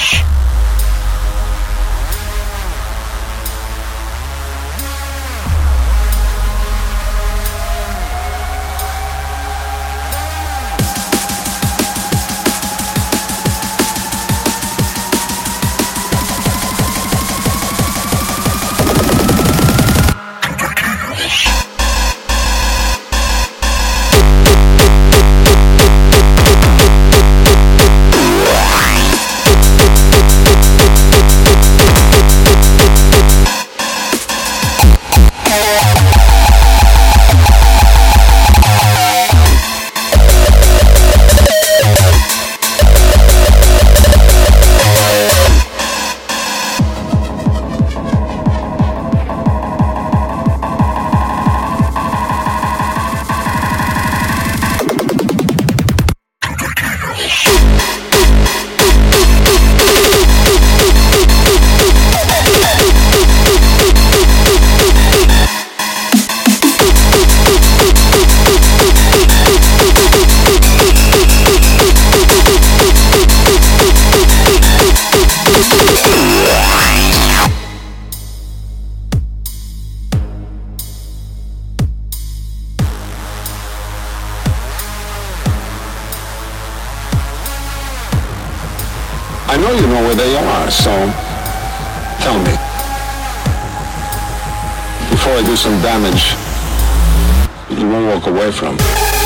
English. Know you know where they are, so tell me. Before I do some damage, you won't walk away from.